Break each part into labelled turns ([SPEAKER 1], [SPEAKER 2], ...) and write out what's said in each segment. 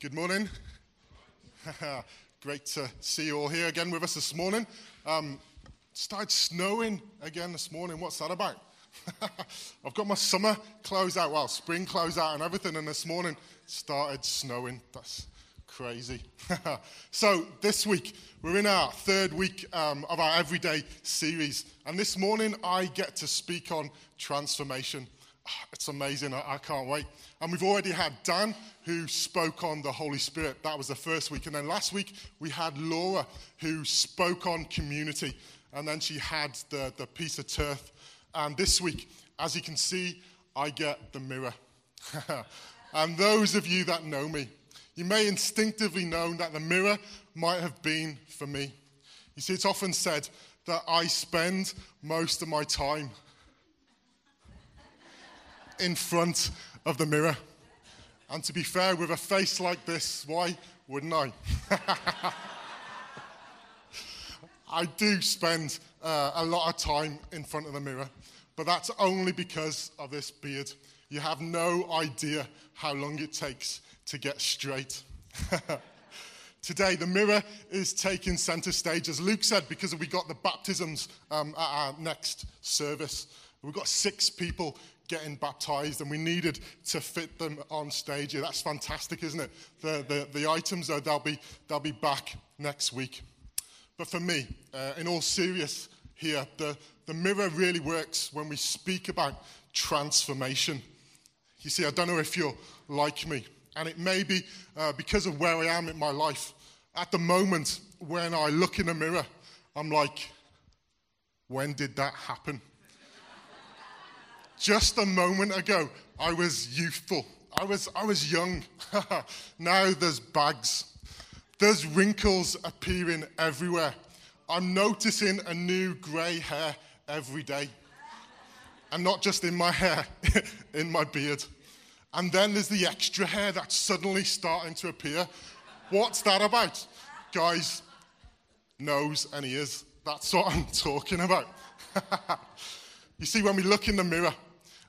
[SPEAKER 1] Good morning. Great to see you all here again with us this morning. Um, started snowing again this morning. What's that about? I've got my summer clothes out, well, spring clothes out and everything, and this morning started snowing. That's crazy. so, this week, we're in our third week um, of our everyday series, and this morning I get to speak on transformation. It's amazing. I, I, can't wait. And we've already had Dan, who spoke on the Holy Spirit. That was the first week. And then last week, we had Laura, who spoke on community. And then she had the, the piece of turf. And this week, as you can see, I get the mirror. and those of you that know me, you may instinctively know that the mirror might have been for me. You see, it's often said that I spend most of my time in front of the mirror. And to be fair, with a face like this, why wouldn't I? I do spend uh, a lot of time in front of the mirror, but that's only because of this beard. You have no idea how long it takes to get straight. Today, the mirror is taking center stage, as Luke said, because we got the baptisms um, at our next service. We've got six people getting baptized and we needed to fit them on stage. Yeah, that's fantastic, isn't it? The, the, the items, though, they'll be, they'll be back next week. But for me, uh, in all seriousness here, the, the mirror really works when we speak about transformation. You see, I don't know if you're like me, and it may be uh, because of where I am in my life. At the moment, when I look in the mirror, I'm like, when did that happen? Just a moment ago, I was youthful. I was, I was young. now there's bags. There's wrinkles appearing everywhere. I'm noticing a new grey hair every day. And not just in my hair, in my beard. And then there's the extra hair that's suddenly starting to appear. What's that about? Guys, nose and ears. That's what I'm talking about. you see, when we look in the mirror,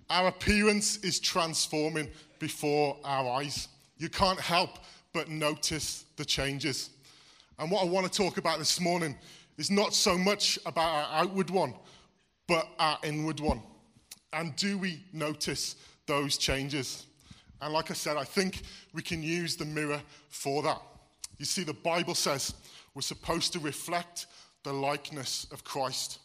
[SPEAKER 1] our appearance is transforming before our eyes. You can't help but notice the changes. And what I want to talk about this morning is not so much about our outward one, but our inward one. And do we notice those changes? And like I said, I think we can use the mirror for that. You see, the Bible says we're supposed to reflect the likeness of Christ.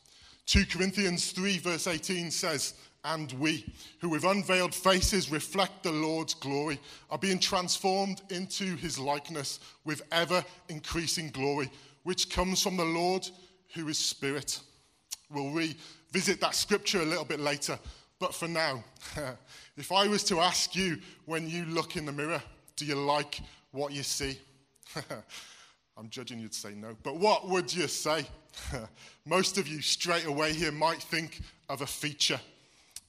[SPEAKER 1] 2 Corinthians 3, verse 18 says, and we, who with unveiled faces reflect the Lord's glory, are being transformed into his likeness with ever increasing glory, which comes from the Lord who is Spirit. We'll revisit that scripture a little bit later, but for now, if I was to ask you when you look in the mirror, do you like what you see? I'm judging you'd say no, but what would you say? Most of you straight away here might think of a feature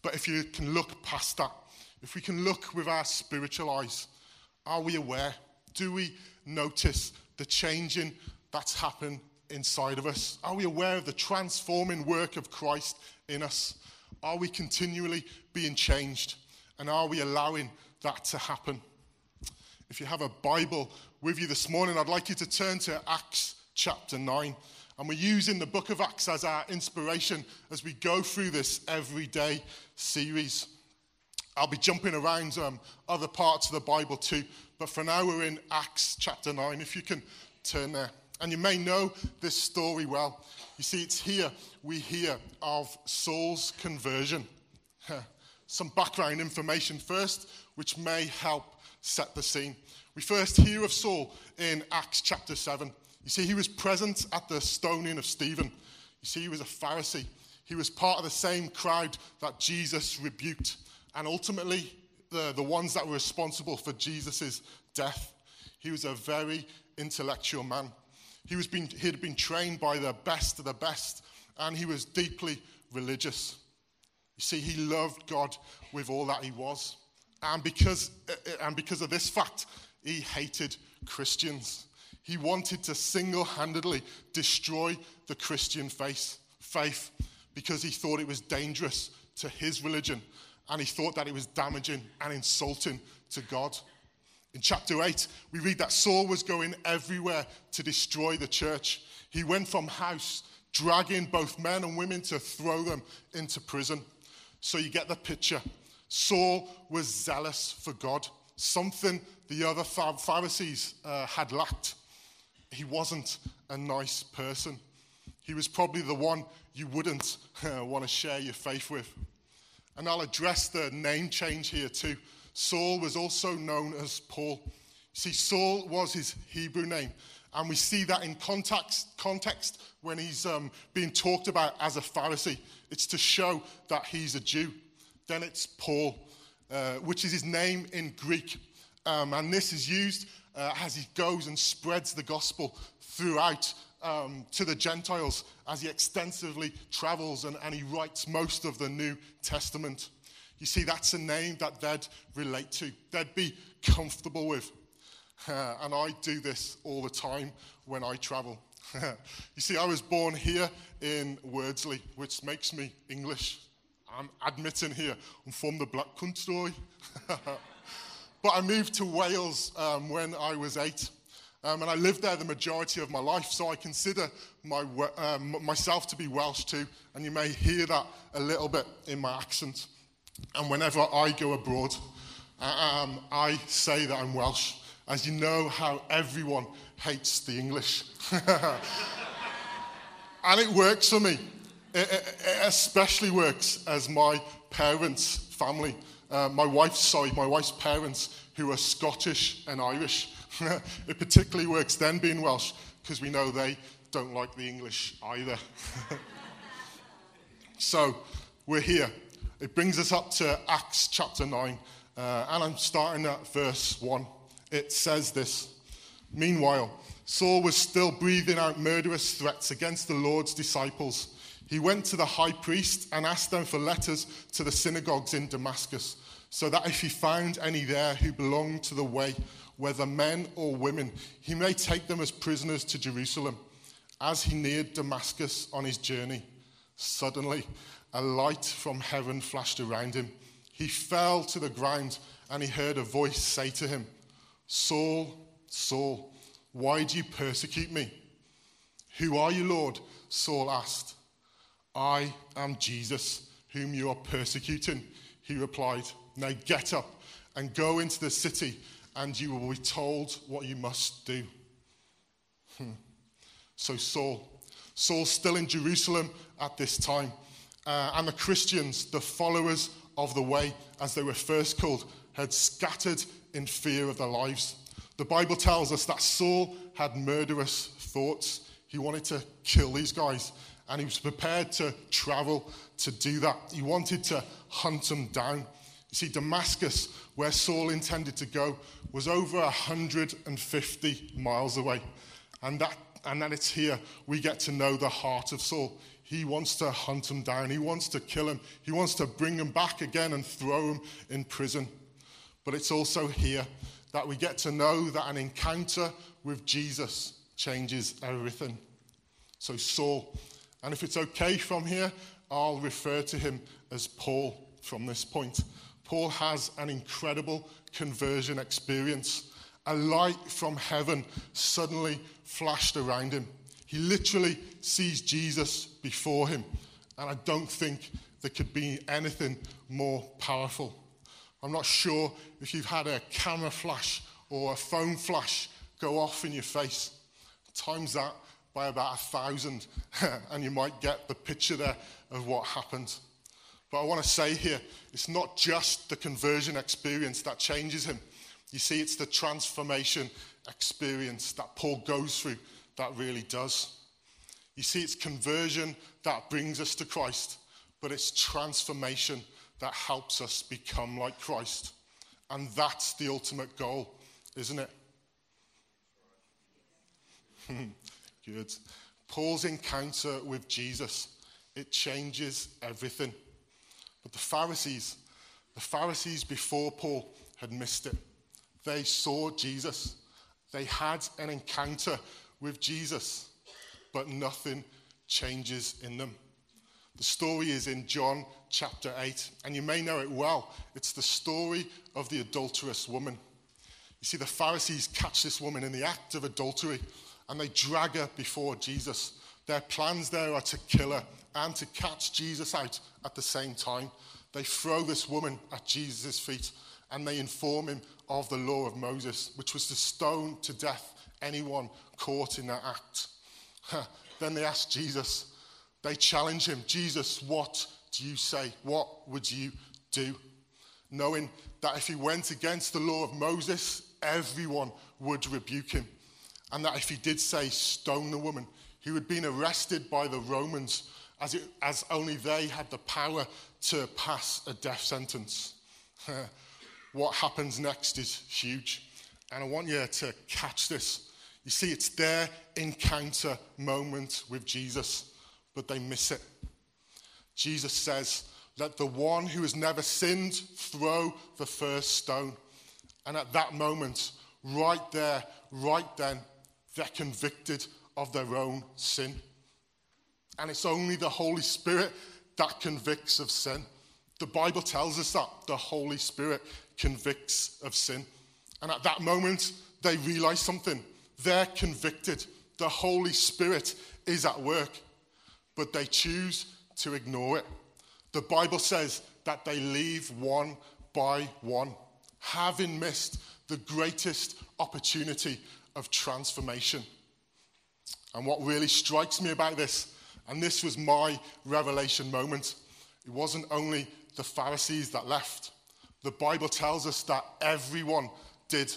[SPEAKER 1] but if you can look past that, if we can look with our spiritual eyes, are we aware? Do we notice the changing that's happened inside of us? Are we aware of the transforming work of Christ in us? Are we continually being changed? And are we allowing that to happen? If you have a Bible with you this morning, I'd like you to turn to Acts chapter 9. And we're using the book of Acts as our inspiration as we go through this everyday series. I'll be jumping around um, other parts of the Bible too, but for now we're in Acts chapter 9. If you can turn there. And you may know this story well. You see, it's here we hear of Saul's conversion. Some background information first, which may help set the scene. We first hear of Saul in Acts chapter 7. You see, he was present at the stoning of Stephen. You see, he was a Pharisee. He was part of the same crowd that Jesus rebuked, and ultimately, the, the ones that were responsible for Jesus' death. He was a very intellectual man. He, was being, he had been trained by the best of the best, and he was deeply religious. You see, he loved God with all that he was. And because, and because of this fact, he hated Christians. He wanted to single handedly destroy the Christian faith, faith because he thought it was dangerous to his religion and he thought that it was damaging and insulting to God. In chapter 8, we read that Saul was going everywhere to destroy the church. He went from house, dragging both men and women to throw them into prison. So you get the picture. Saul was zealous for God, something the other Pharisees uh, had lacked. He wasn't a nice person. He was probably the one you wouldn't uh, want to share your faith with. And I'll address the name change here too. Saul was also known as Paul. See, Saul was his Hebrew name. And we see that in context, context when he's um, being talked about as a Pharisee. It's to show that he's a Jew. Then it's Paul, uh, which is his name in Greek. Um, and this is used uh, as he goes and spreads the gospel throughout um, to the Gentiles as he extensively travels and, and he writes most of the New Testament. You see, that's a name that they'd relate to, they'd be comfortable with. Uh, and I do this all the time when I travel. you see, I was born here in Wordsley, which makes me English. I'm admitting here, I'm from the Black Country. but I moved to Wales um, when I was eight. Um, and I lived there the majority of my life, so I consider my, um, myself to be Welsh too. And you may hear that a little bit in my accent. And whenever I go abroad, um, I say that I'm Welsh, as you know how everyone hates the English. and it works for me. It, it, it, especially works as my parents' family, uh, my wife's, sorry, my wife's parents, who are Scottish and Irish. it particularly works then being Welsh, because we know they don't like the English either. so, we're here it brings us up to Acts chapter 9, uh, and I'm starting at verse 1. It says this Meanwhile, Saul was still breathing out murderous threats against the Lord's disciples. He went to the high priest and asked them for letters to the synagogues in Damascus, so that if he found any there who belonged to the way, whether men or women, he may take them as prisoners to Jerusalem. As he neared Damascus on his journey, suddenly a light from heaven flashed around him. He fell to the ground and he heard a voice say to him, Saul, Saul, why do you persecute me? Who are you, Lord? Saul asked. I am Jesus, whom you are persecuting. He replied, Now get up and go into the city, and you will be told what you must do. Hmm. So, Saul, Saul's still in Jerusalem at this time uh, and the Christians, the followers of the way, as they were first called, had scattered in fear of their lives. The Bible tells us that Saul had murderous thoughts. He wanted to kill these guys, and he was prepared to travel to do that. He wanted to hunt them down. You see, Damascus, where Saul intended to go, was over 150 miles away. And that, and that it's here we get to know the heart of Saul. He wants to hunt him down. He wants to kill him. He wants to bring him back again and throw him in prison. But it's also here that we get to know that an encounter with Jesus changes everything. So, Saul, and if it's okay from here, I'll refer to him as Paul from this point. Paul has an incredible conversion experience. A light from heaven suddenly flashed around him. He literally sees Jesus before him. And I don't think there could be anything more powerful. I'm not sure if you've had a camera flash or a phone flash go off in your face. Times that by about a thousand, and you might get the picture there of what happened. But I want to say here, it's not just the conversion experience that changes him. You see, it's the transformation experience that Paul goes through that really does. You see, it's conversion that brings us to Christ, but it's transformation that helps us become like Christ. And that's the ultimate goal, isn't it? Good. Paul's encounter with Jesus, it changes everything. But the Pharisees, the Pharisees before Paul had missed it. They saw Jesus. They had an encounter with Jesus, but nothing changes in them. The story is in John chapter 8, and you may know it well. It's the story of the adulterous woman. You You see, the Pharisees catch this woman in the act of adultery and they drag her before Jesus. Their plans there are to kill her and to catch Jesus out at the same time. They throw this woman at Jesus' feet and they inform him of the law of Moses, which was to stone to death anyone caught in that act. then they ask Jesus, they challenge him, Jesus, what do you say? What would you do? Knowing that if he went against the law of Moses, everyone would rebuke him. And that if he did say, stone the woman, he would have been arrested by the Romans as, it, as only they had the power to pass a death sentence. what happens next is huge. And I want you to catch this. You see, it's their encounter moment with Jesus, but they miss it. Jesus says, Let the one who has never sinned throw the first stone. And at that moment, right there, right then, they're convicted of their own sin. And it's only the Holy Spirit that convicts of sin. The Bible tells us that the Holy Spirit convicts of sin. And at that moment, they realize something. They're convicted. The Holy Spirit is at work, but they choose to ignore it. The Bible says that they leave one by one, having missed the greatest opportunity of transformation. And what really strikes me about this, and this was my revelation moment, it wasn't only the Pharisees that left. The Bible tells us that everyone did.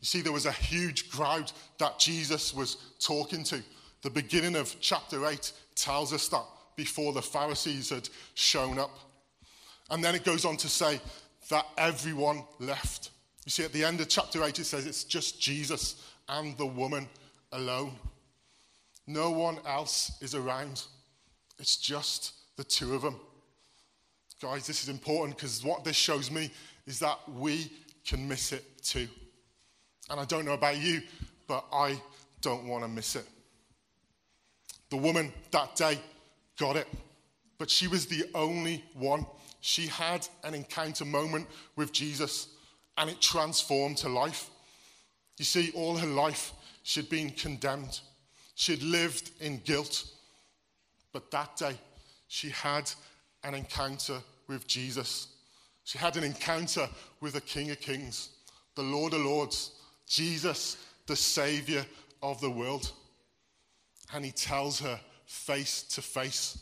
[SPEAKER 1] You see, there was a huge crowd that Jesus was talking to. The beginning of chapter 8 tells us that before the Pharisees had shown up. And then it goes on to say that everyone left. You see, at the end of chapter 8, it says it's just Jesus and the woman alone. No one else is around. It's just the two of them. Guys, this is important because what this shows me is that we can miss it too. And I don't know about you, but I don't want to miss it. The woman that day got it, but she was the only one. She had an encounter moment with Jesus and it transformed her life. You see, all her life she'd been condemned, she'd lived in guilt. But that day, she had an encounter with Jesus. She had an encounter with the King of Kings, the Lord of Lords, Jesus, the Savior of the world. And he tells her face to face,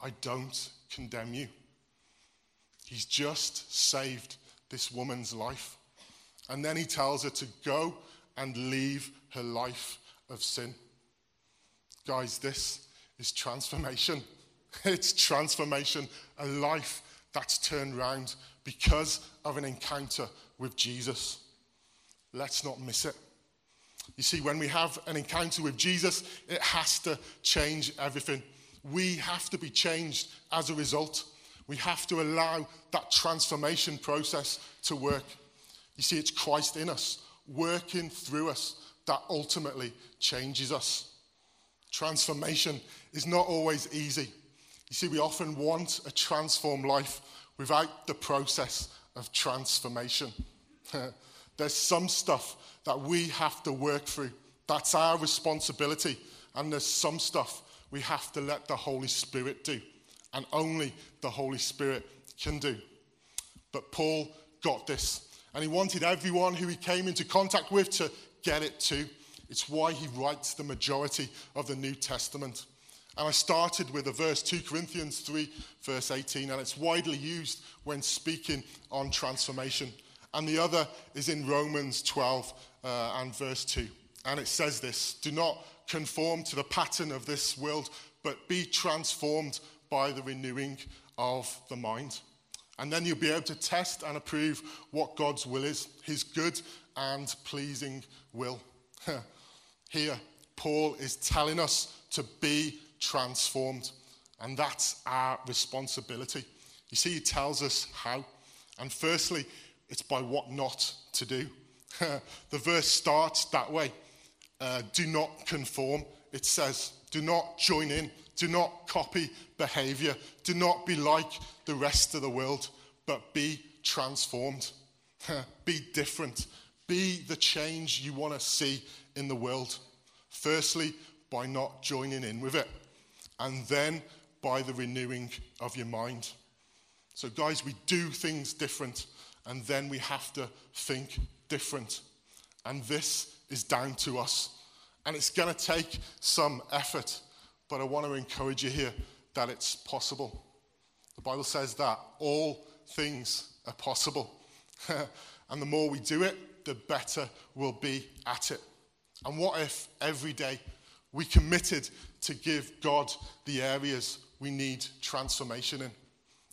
[SPEAKER 1] I don't condemn you. He's just saved this woman's life. And then he tells her to go and leave her life of sin. Guys, this is transformation. It's transformation, a life that's turned around because of an encounter with Jesus. Let's not miss it. You see, when we have an encounter with Jesus, it has to change everything. We have to be changed as a result. We have to allow that transformation process to work. You see, it's Christ in us, working through us, that ultimately changes us. Transformation is not always easy. You see, we often want a transformed life without the process of transformation. There's some stuff that we have to work through. That's our responsibility. And there's some stuff we have to let the Holy Spirit do. And only the Holy Spirit can do. But Paul got this. And he wanted everyone who he came into contact with to get it too. It's why he writes the majority of the New Testament. And I started with a verse, 2 Corinthians 3, verse 18, and it's widely used when speaking on transformation. And the other is in Romans 12 uh, and verse 2. And it says this Do not conform to the pattern of this world, but be transformed by the renewing of the mind. And then you'll be able to test and approve what God's will is, his good and pleasing will. Here, Paul is telling us to be transformed, and that's our responsibility. You see, he tells us how. And firstly, it's by what not to do. the verse starts that way uh, do not conform. It says, do not join in, do not copy behavior, do not be like the rest of the world, but be transformed. be different, Be the change you want to see in the world. Firstly, by not joining in with it, and then by the renewing of your mind. So, guys, we do things different, and then we have to think different. And this is down to us. And it's going to take some effort, but I want to encourage you here that it's possible. The Bible says that all things are possible. and the more we do it, the better we'll be at it. And what if every day we committed to give God the areas we need transformation in?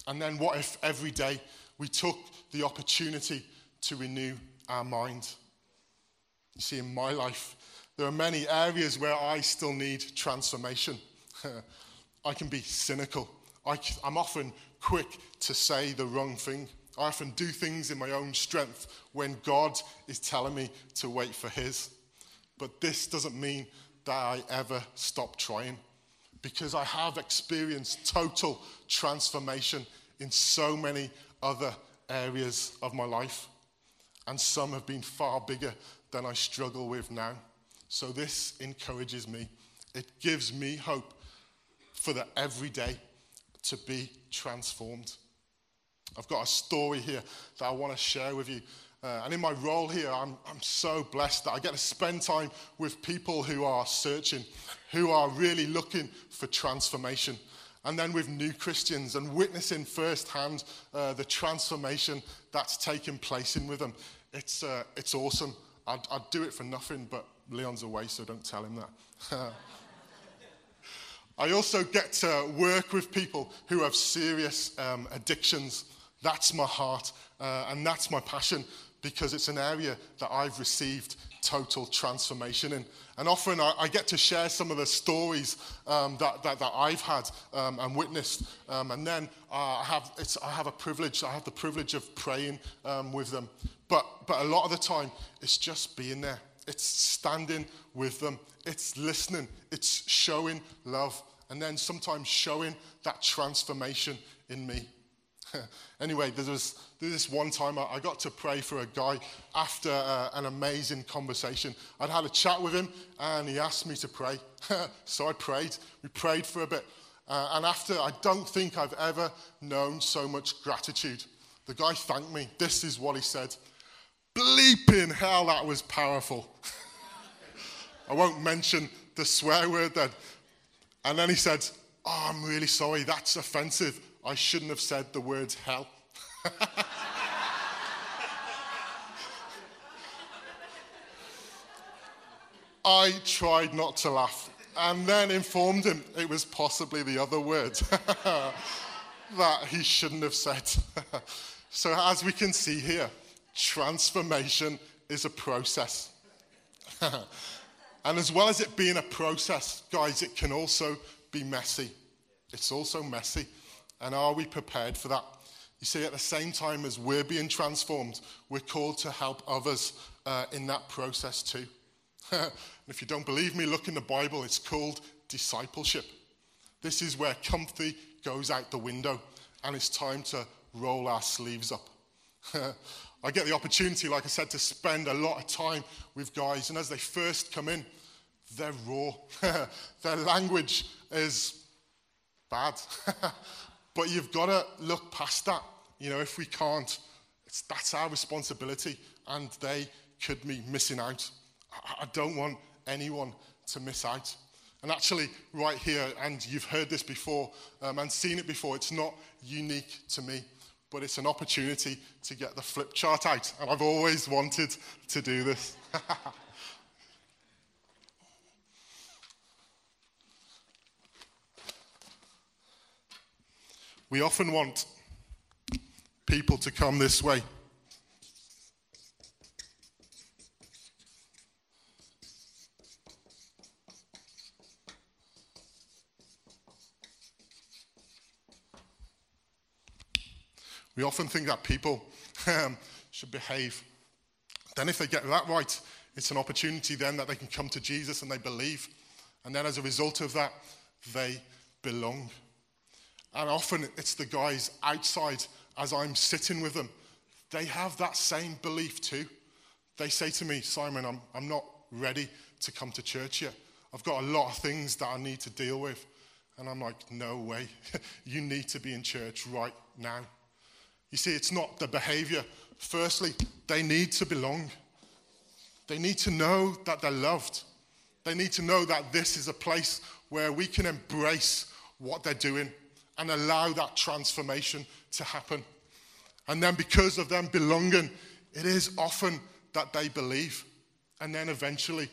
[SPEAKER 1] And then what if every day we took the opportunity to renew our mind? You see, in my life, there are many areas where I still need transformation. I can be cynical. I, am often quick to say the wrong thing. I often do things in my own strength when God is telling me to wait for His. But this doesn't mean that I ever stop trying because I have experienced total transformation in so many other areas of my life. And some have been far bigger than I struggle with now. So this encourages me. It gives me hope for the everyday to be transformed. I've got a story here that I want to share with you. Uh, and in my role here, I'm, I'm so blessed that I get to spend time with people who are searching, who are really looking for transformation. And then with new Christians and witnessing firsthand uh, the transformation that's taking place in with them. It's, uh, it's awesome. I'd, I'd do it for nothing, but Leon's away, so don't tell him that. I also get to work with people who have serious um, addictions. That's my heart, uh, and that's my passion because it's an area that I've received total transformation in. And often I, I get to share some of the stories um, that, that, that, I've had um, and witnessed. Um, and then uh, I, have, I have a privilege, I have the privilege of praying um, with them. But, but a lot of the time, it's just being there. It's standing with them. It's listening. It's showing love. And then sometimes showing that transformation in me. anyway, there was, there was, this one time I, I, got to pray for a guy after uh, an amazing conversation. I'd had a chat with him and he asked me to pray. so I prayed. We prayed for a bit. Uh, and after, I don't think I've ever known so much gratitude. The guy thanked me. This is what he said Bleeping hell, that was powerful. I won't mention the swear word then. And then he said, Oh, I'm really sorry, that's offensive. I shouldn't have said the words hell. I tried not to laugh and then informed him it was possibly the other word that he shouldn't have said. so, as we can see here, transformation is a process. and as well as it being a process, guys, it can also be messy. It's also messy. And are we prepared for that? You see, at the same time as we're being transformed, we're called to help others uh, in that process too. And if you don't believe me, look in the Bible. It's called discipleship. This is where comfy goes out the window, and it's time to roll our sleeves up. I get the opportunity, like I said, to spend a lot of time with guys, and as they first come in, they're raw. Their language is bad. But you've got to look past that. You know, if we can't, that's our responsibility, and they could be missing out. I, I don't want anyone to miss out. And actually, right here, and you've heard this before um, and seen it before, it's not unique to me, but it's an opportunity to get the flip chart out. And I've always wanted to do this. We often want people to come this way. We often think that people um, should behave. Then, if they get that right, it's an opportunity then that they can come to Jesus and they believe. And then, as a result of that, they belong. And often it's the guys outside as I'm sitting with them. They have that same belief too. They say to me, Simon, I'm, I'm not ready to come to church yet. I've got a lot of things that I need to deal with. And I'm like, no way. you need to be in church right now. You see, it's not the behavior. Firstly, they need to belong. They need to know that they're loved. They need to know that this is a place where we can embrace what they're doing and allow that transformation to happen. And then, because of them belonging, it is often that they believe. And then eventually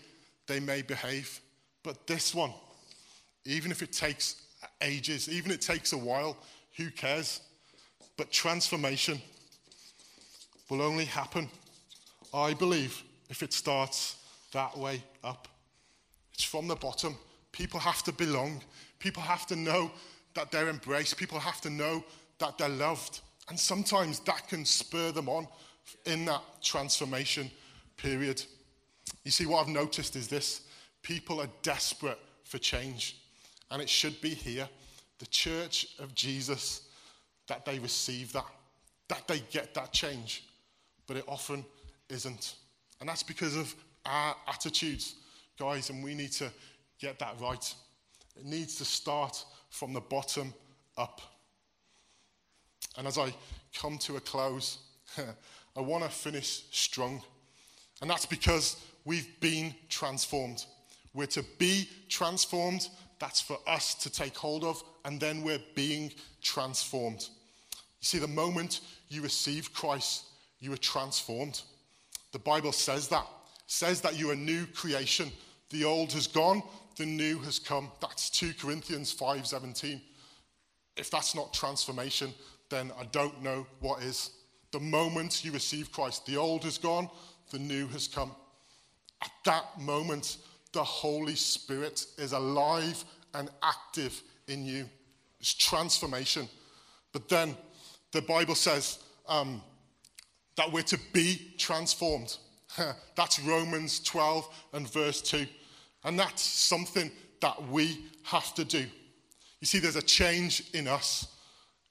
[SPEAKER 1] they may behave. But this one, even if it takes ages, even if it takes a while, who cares? But transformation will only happen, I believe, if it starts that way up. It's from the bottom. People have to belong. People have to know that they're embraced. People have to know that they're loved. And sometimes that can spur them on in that transformation period. You see, what I've noticed is this people are desperate for change. And it should be here, the church of Jesus, that they receive that, that they get that change. But it often isn't. And that's because of our attitudes, guys, and we need to get that right. It needs to start from the bottom up. And as I come to a close, I want to finish strong. And that's because we've been transformed. We're to be transformed. That's for us to take hold of. And then we're being transformed. You see, the moment you receive Christ, you are transformed. The Bible says that. It says that you're a new creation. The old has gone, the new has come. That's 2 Corinthians 5:17. If that's not transformation, then I don't know what is. The moment you receive Christ, the old has gone, the new has come. At that moment, the Holy Spirit is alive and active in you. It's transformation. But then the Bible says um, that we're to be transformed. that's Romans 12 and verse 2. And that's something that we have to do. You see, there's a change in us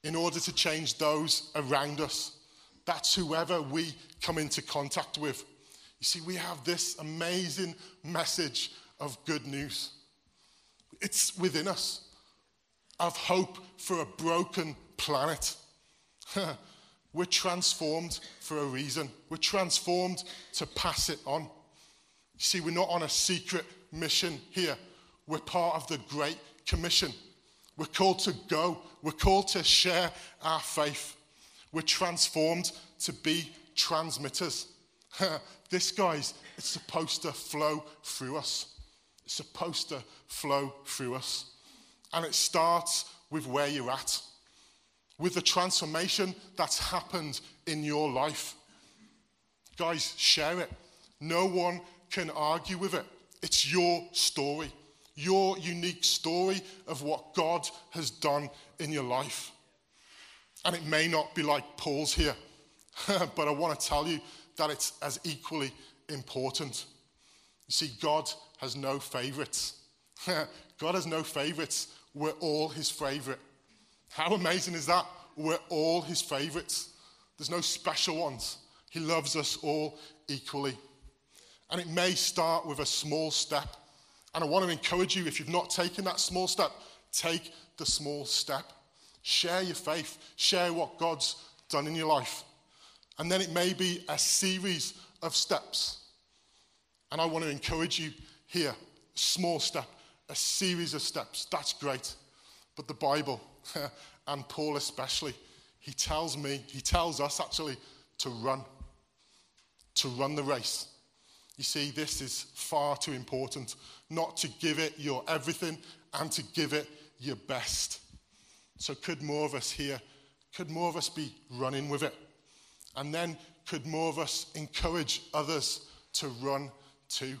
[SPEAKER 1] in order to change those around us. That's whoever we come into contact with. You see, we have this amazing message of good news. It's within us of hope for a broken planet. We're transformed for a reason. We're transformed to pass it on. You see, we're not on a secret mission here. We're part of the Great Commission. We're called to go. We're called to share our faith. We're transformed to be transmitters. this, guys, it's supposed to flow through us. It's supposed to flow through us. And it starts with where you're at, with the transformation that's happened in your life. Guys, share it. No one can argue with it. It's your story, your unique story of what God has done in your life. And it may not be like Paul's here, but I want to tell you that it's as equally important. You see, God has no favorites. God has no favorites. We're all his favorite. How amazing is that? We're all his favorites. There's no special ones. He loves us all equally. And it may start with a small step. And I want to encourage you, if you've not taken that small step, take the small step. Share your faith, share what God's done in your life. And then it may be a series of steps. And I want to encourage you here small step, a series of steps. That's great. But the Bible, and Paul especially, he tells me, he tells us actually to run, to run the race. You see, this is far too important not to give it your everything and to give it your best. So, could more of us here, could more of us be running with it? And then, could more of us encourage others to run too?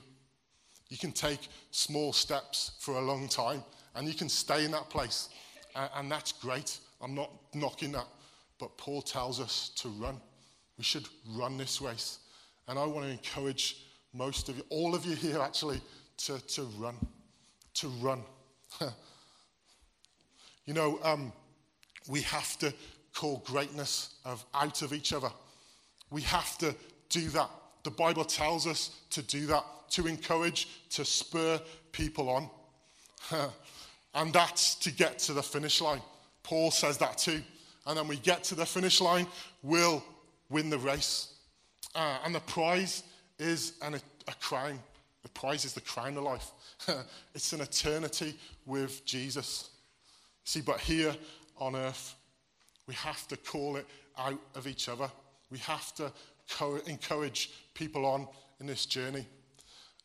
[SPEAKER 1] You can take small steps for a long time and you can stay in that place. And that's great. I'm not knocking that. But Paul tells us to run. We should run this race. And I want to encourage most of you, all of you here actually, to, to run. To run. you know, um, we have to call greatness of out of each other. We have to do that. The Bible tells us to do that, to encourage, to spur people on. and that's to get to the finish line. Paul says that too. And then we get to the finish line, we'll win the race. Uh, and the prize is an, a crown. The prize is the crown of life. it's an eternity with Jesus. See, but here on earth, we have to call it out of each other. We have to co- encourage people on in this journey.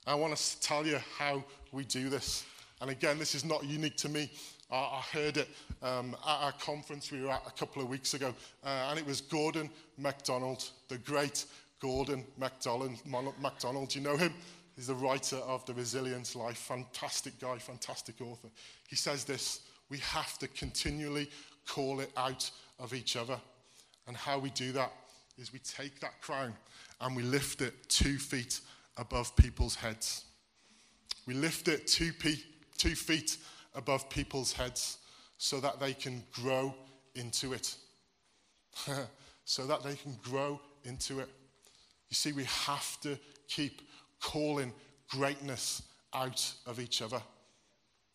[SPEAKER 1] I want to tell you how we do this. And again, this is not unique to me. I, I heard it um, at a conference we were at a couple of weeks ago, uh, and it was Gordon MacDonald, the great Gordon MacDonald. MacDonald. You know him? He's the writer of The Resilience Life. Fantastic guy, fantastic author. He says this we have to continually call it out of each other. And how we do that is we take that crown and we lift it two feet above people's heads. We lift it two, pe- two feet above people's heads so that they can grow into it. so that they can grow into it. You see, we have to keep calling greatness out of each other.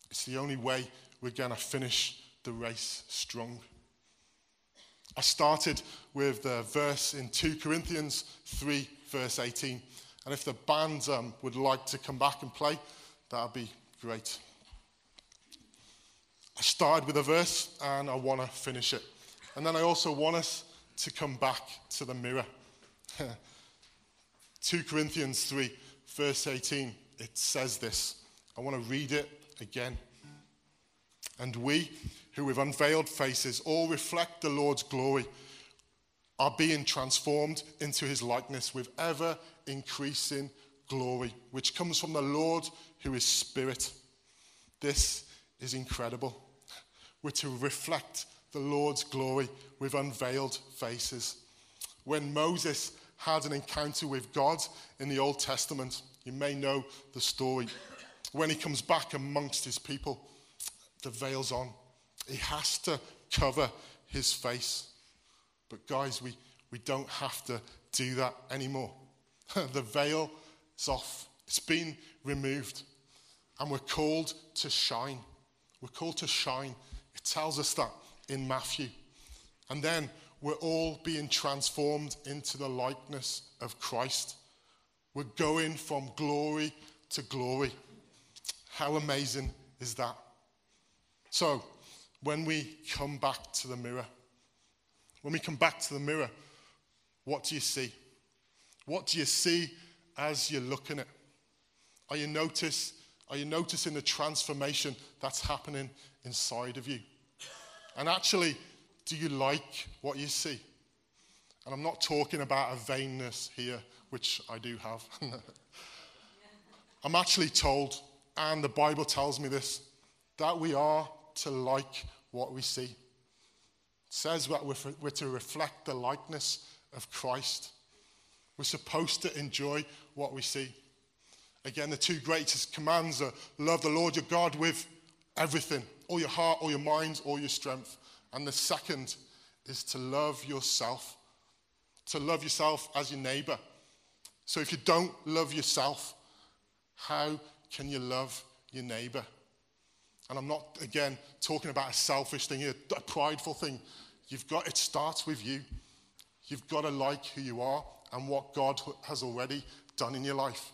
[SPEAKER 1] It's the only way we're going to finish the race strong. I started with the verse in 2 Corinthians 3, verse 18. And if the band um, would like to come back and play, that would be great. I started with a verse and I want to finish it. And then I also want us to come back to the mirror. 2 Corinthians 3, verse 18, it says this. I want to read it again. And we, who with unveiled faces all reflect the Lord's glory, are being transformed into his likeness with ever increasing glory, which comes from the Lord who is Spirit. This is incredible. We're to reflect the Lord's glory with unveiled faces. When Moses had an encounter with God in the Old Testament, you may know the story. When he comes back amongst his people, the veil's on. He has to cover his face. But, guys, we, we don't have to do that anymore. the veil is off, it's been removed. And we're called to shine. We're called to shine. It tells us that in Matthew. And then we're all being transformed into the likeness of Christ. We're going from glory to glory. How amazing is that? So, when we come back to the mirror, when we come back to the mirror, what do you see? What do you see as you're looking at? Are you notice? Are you noticing the transformation that's happening inside of you? And actually, do you like what you see? And I'm not talking about a vainness here, which I do have. I'm actually told, and the Bible tells me this, that we are to like what we see. It says that we're, we're to reflect the likeness of Christ. We're supposed to enjoy what we see. Again, the two greatest commands are love the Lord your God with everything, all your heart, all your mind, all your strength. And the second is to love yourself, to love yourself as your neighbor. So if you don't love yourself, how can you love your neighbor? And I'm not, again, talking about a selfish thing, a prideful thing. You've got, it starts with you. You've got to like who you are and what God has already done in your life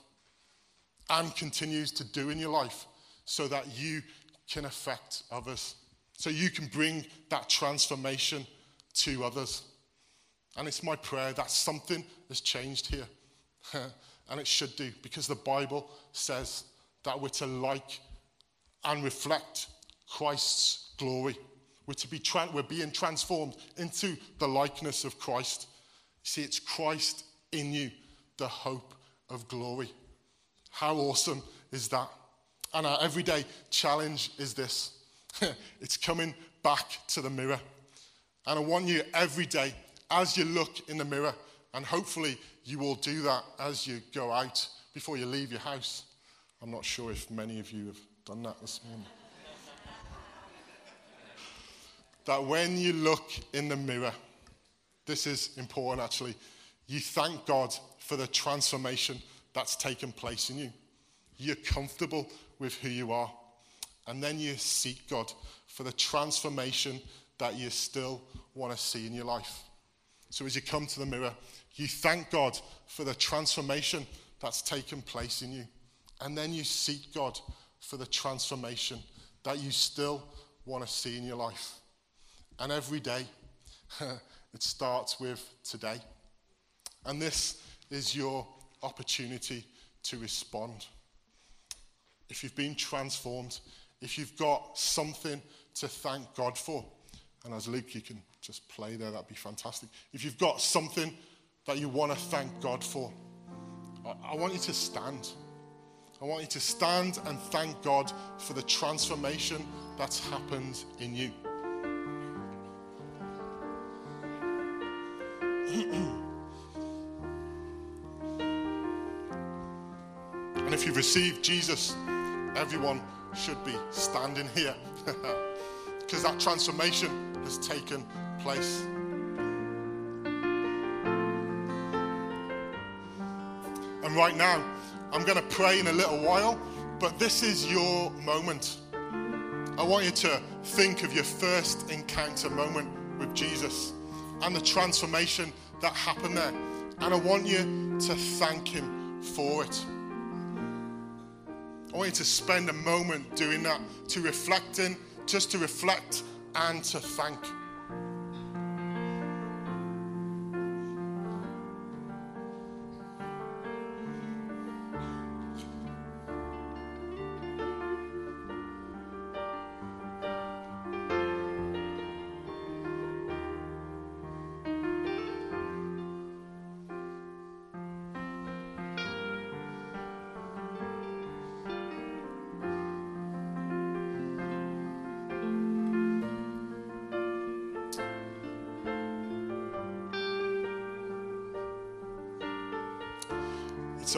[SPEAKER 1] and continues to do in your life so that you can affect others. So you can bring that transformation to others. And it's my prayer that something has changed here. and it should do because the Bible says that we're to like and reflect Christ's glory. We're, to be tra- we're being transformed into the likeness of Christ. See, it's Christ in you, the hope of glory. How awesome is that? And our everyday challenge is this it's coming back to the mirror. And I want you every day, as you look in the mirror, and hopefully you will do that as you go out before you leave your house. I'm not sure if many of you have done that this morning. that when you look in the mirror, this is important actually, you thank God for the transformation that's taken place in you. You're comfortable with who you are. And then you seek God for the transformation that you still want to see in your life. So as you come to the mirror, you thank God for the transformation that's taken place in you. And then you seek God for the transformation that you still want to see in your life. And every day, it starts with today. And this is your opportunity to respond. If you've been transformed, if you've got something to thank God for, and as Luke, you can just play there, that'd be fantastic. If you've got something that you want to thank God for, I, I want you to stand. I want you to stand and thank God for the transformation that's happened in you. You've received Jesus, everyone should be standing here because that transformation has taken place. And right now, I'm going to pray in a little while, but this is your moment. I want you to think of your first encounter moment with Jesus and the transformation that happened there. And I want you to thank Him for it. I want you to spend a moment doing that, to reflecting, just to reflect and to thank.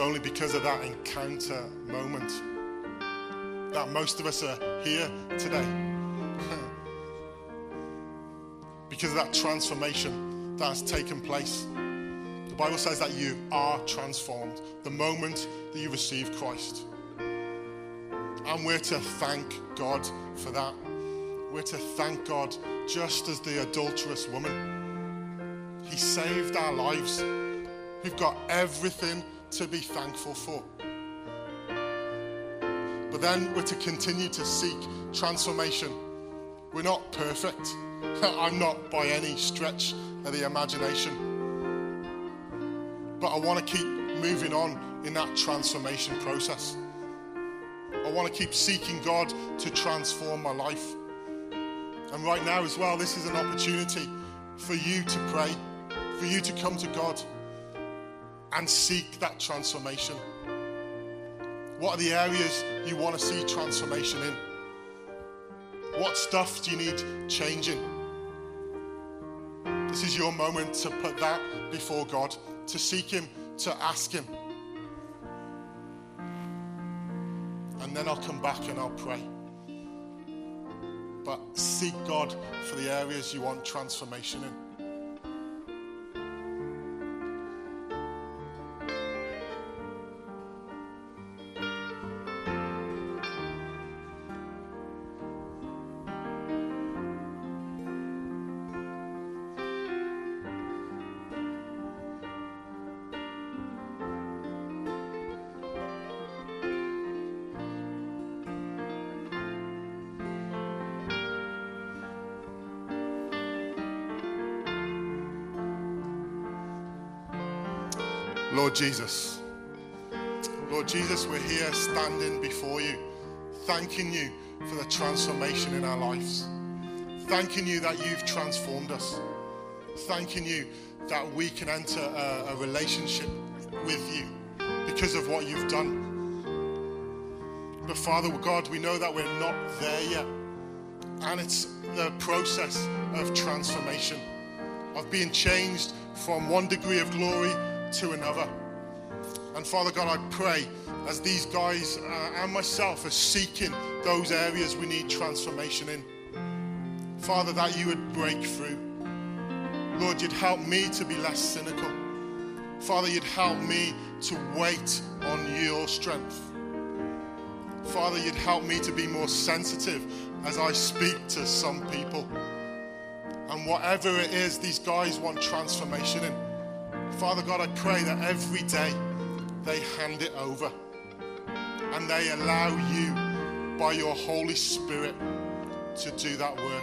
[SPEAKER 1] Only because of that encounter moment that most of us are here today. because of that transformation that has taken place. The Bible says that you are transformed the moment that you receive Christ. And we're to thank God for that. We're to thank God just as the adulterous woman. He saved our lives. We've got everything to be thankful for. But then we're to continue to seek transformation. We're not perfect. I'm not by any stretch of the imagination. But I want to keep moving on in that transformation process. I want to keep seeking God to transform my life. And right now, as well, this is an opportunity for you to pray, for you to come to God and seek that transformation. What are the areas you want to see transformation in? What stuff do you need changing? This is your moment to put that before God, to seek Him, to ask Him. And then I'll come back and I'll pray. But seek God for the areas you want transformation in. Lord Jesus. Lord Jesus, we're here standing before you, thanking you for the transformation in our lives. Thanking you that you've transformed us. Thanking you that we can enter a, a relationship with you because of what you've done. But Father God, we know that we're not there yet. And it's the process of transformation, of being changed from one degree of glory to another. And Father God, I pray as these guys uh, and myself are seeking those areas we need transformation in, Father, that you would break through. Lord, you'd help me to be less cynical. Father, you'd help me to wait on your strength. Father, you'd help me to be more sensitive as I speak to some people. And whatever it is these guys want transformation in, Father God, I pray that every day they hand it over and they allow you, by your Holy Spirit, to do that work.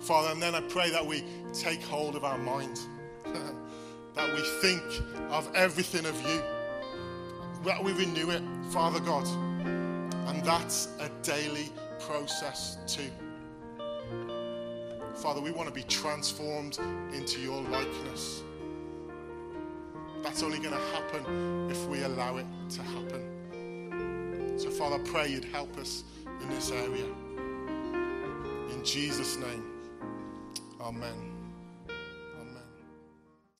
[SPEAKER 1] Father, and then I pray that we take hold of our mind, that we think of everything of you, that we renew it, Father God. And that's a daily process too. Father, we want to be transformed into your likeness. That's only going to happen if we allow it to happen. So, Father, I pray you'd help us in this area. In Jesus' name, amen.